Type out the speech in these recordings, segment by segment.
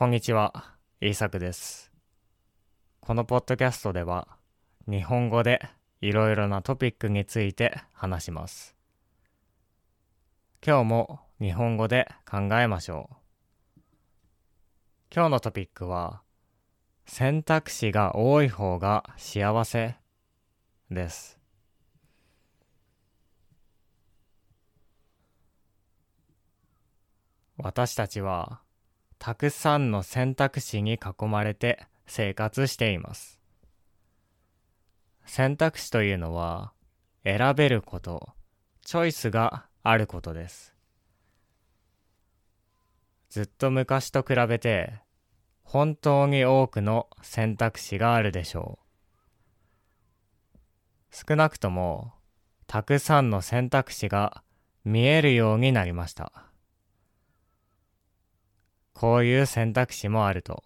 こんにちは、イーサクです。このポッドキャストでは、日本語でいろいろなトピックについて話します。今日も日本語で考えましょう。今日のトピックは、選択肢が多い方が幸せです。私たちはたくさんの選択肢に囲まれて生活しています。選択肢というのは選べること、チョイスがあることです。ずっと昔と比べて本当に多くの選択肢があるでしょう。少なくともたくさんの選択肢が見えるようになりました。こういう選択肢もあると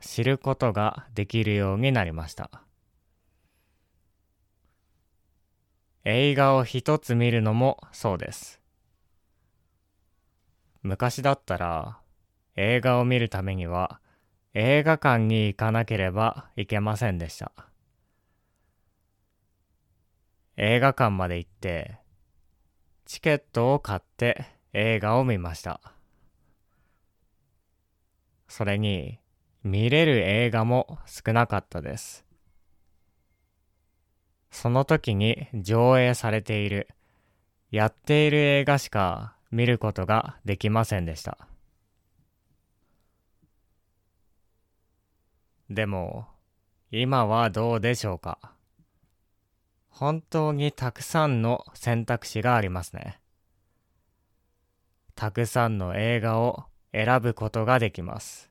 知ることができるようになりました。映画を一つ見るのもそうです。昔だったら映画を見るためには映画館に行かなければいけませんでした。映画館まで行ってチケットを買って映画を見ました。それに見れる映画も少なかったです。その時に上映されている、やっている映画しか見ることができませんでした。でも、今はどうでしょうか本当にたくさんの選択肢がありますね。たくさんの映画を選ぶことができます。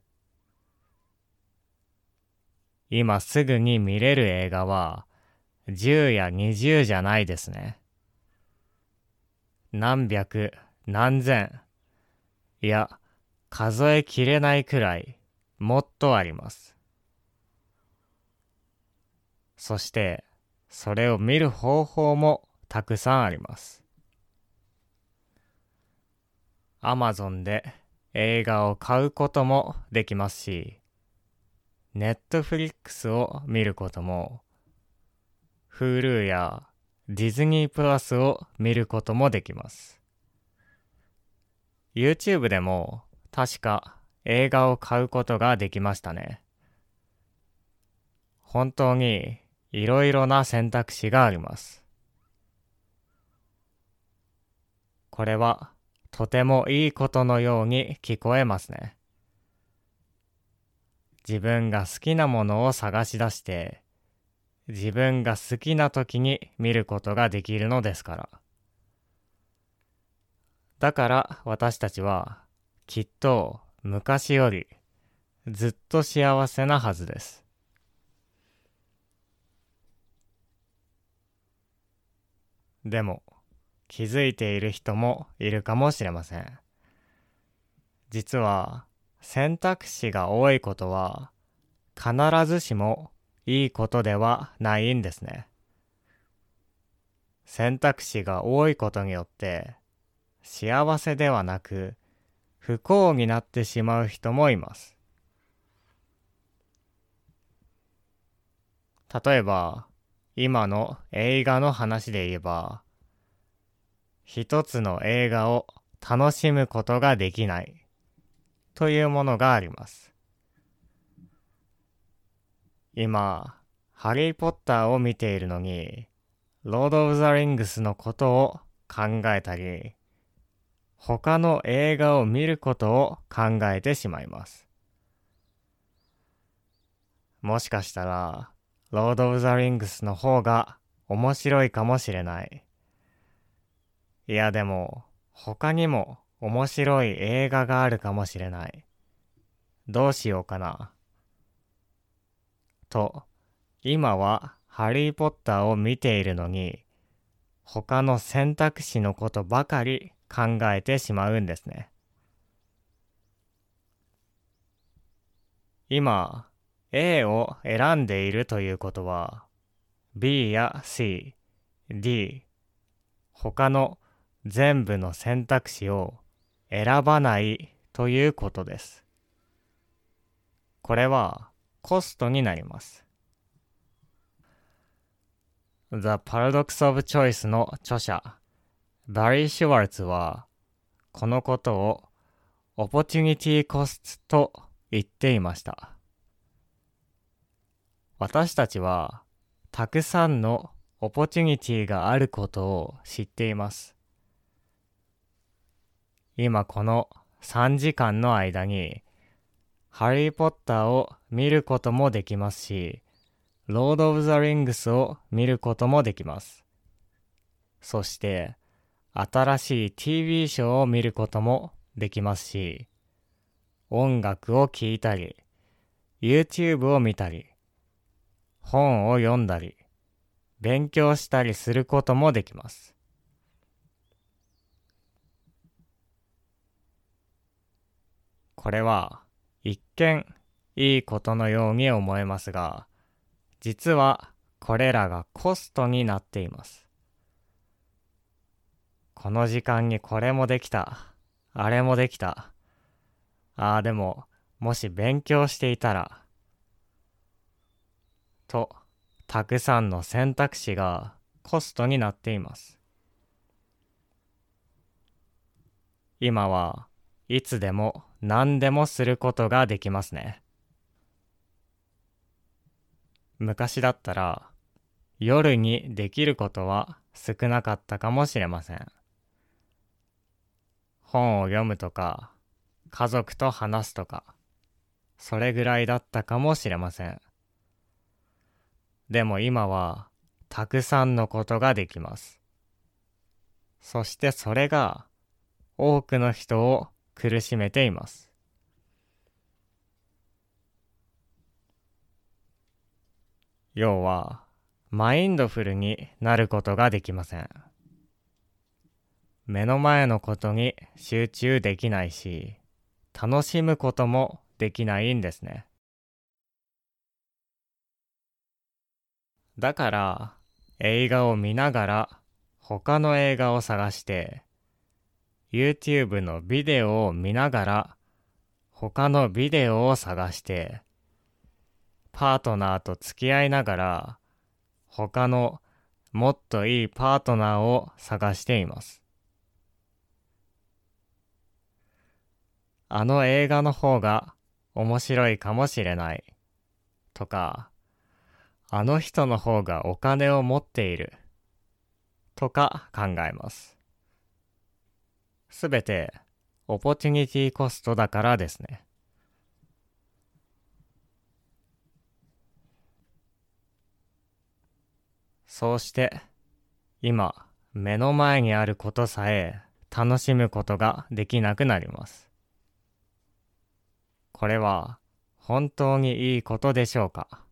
今すぐに見れる映画は10や20じゃないですね。何百、何千、いや、数えきれないくらい、もっとあります。そして、それを見る方法もたくさんあります。アマゾンで映画を買うこともできますし、ネットフリックスを見ることも、Hulu やディズニープラスを見ることもできます。YouTube でも確か映画を買うことができましたね。本当にいろいろな選択肢があります。これはとてもいいことのように聞こえますね。自分が好きなものを探し出して、自分が好きな時に見ることができるのですから。だから私たちはきっと昔よりずっと幸せなはずです。でも気づいている人もいるかもしれません。実は選択肢が多いことは必ずしもいいことではないんですね。選択肢が多いことによって幸せではなく不幸になってしまう人もいます。例えば今の映画の話で言えば一つの映画を楽しむことができないというものがあります。今、ハリー・ポッターを見ているのに、ロード・オブ・ザ・リングスのことを考えたり、他の映画を見ることを考えてしまいます。もしかしたら、ロード・オブ・ザ・リングスの方が面白いかもしれない。いやでも、他にも面白い映画があるかもしれない。どうしようかな。と、今はハリーポッターを見ているのに、他の選択肢のことばかり考えてしまうんですね。今、A を選んでいるということは、B や C、D、他の全部の選択肢を選ばないということです。これはコストになります。The Paradox of Choice の著者、バリー・シュワルツは、このことを Opportunity Cost と言っていました。私たちは、たくさんのオポチュニティがあることを知っています。今この3時間の間に、ハリー・ポッターを見ることもできますし、ロード・オブ・ザ・リングスを見ることもできます。そして、新しい TV ショーを見ることもできますし、音楽を聴いたり、YouTube を見たり、本を読んだり、勉強したりすることもできます。これは一見いいことのように思えますが、実はこれらがコストになっています。この時間にこれもできた、あれもできた。ああ、でも、もし勉強していたら、と、たくさんの選択肢がコストになっています。今はいつでも何でもすることができますね。昔だったら夜にできることは少なかったかもしれません。本を読むとか家族と話すとかそれぐらいだったかもしれません。でも今はたくさんのことができます。そしてそれが多くの人を苦しめています。要は、マインドフルになることができません。目の前のことに集中できないし、楽しむこともできないんですね。だから、映画を見ながら他の映画を探して、YouTube のビデオを見ながら他のビデオを探して、パートナーと付き合いながら他のもっといいパートナーを探しています。あの映画の方が面白いかもしれないとかあの人の方がお金を持っているとか考えます。すべてオポチュニティコストだからですね。そうして今目の前にあることさえ楽しむことができなくなります。これは本当にいいことでしょうか？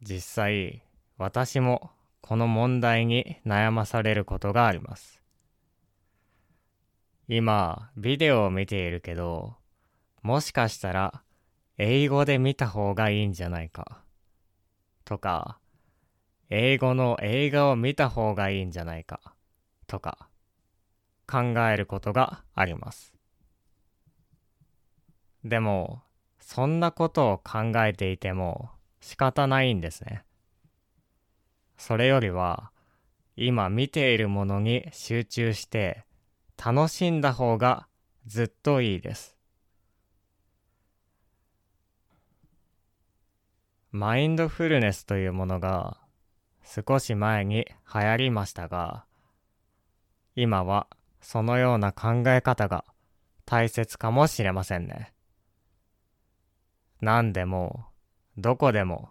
実際私もこの問題に悩まされることがあります。今ビデオを見ているけどもしかしたら英語で見た方がいいんじゃないかとか英語の映画を見た方がいいんじゃないかとか考えることがあります。でもそんなことを考えていても仕方ないんですね。それよりは、今見ているものに集中して楽しんだ方がずっといいです。マインドフルネスというものが少し前に流行りましたが、今はそのような考え方が大切かもしれませんね。何でもどこでも、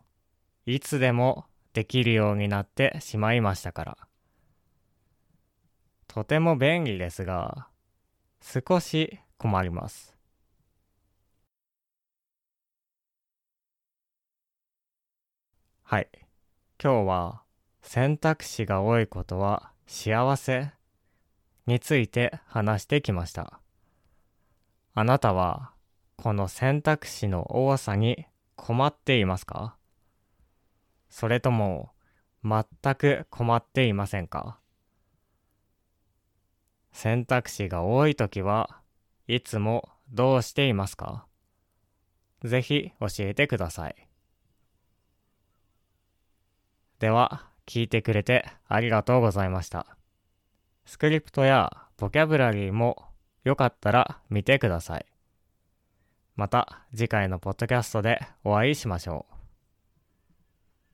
いつでもできるようになってしまいましたから。とても便利ですが、少し困ります。はい。今日は選択肢が多いことは幸せについて話してきました。あなたはこの選択肢の多さに困っていますか？それとも全く困っていませんか？選択肢が多いときはいつもどうしていますか？ぜひ教えてください。では、聞いてくれてありがとうございました。スクリプトやボキャブラリーもよかったら見てください。また次回のポッドキャストでお会いしましょう。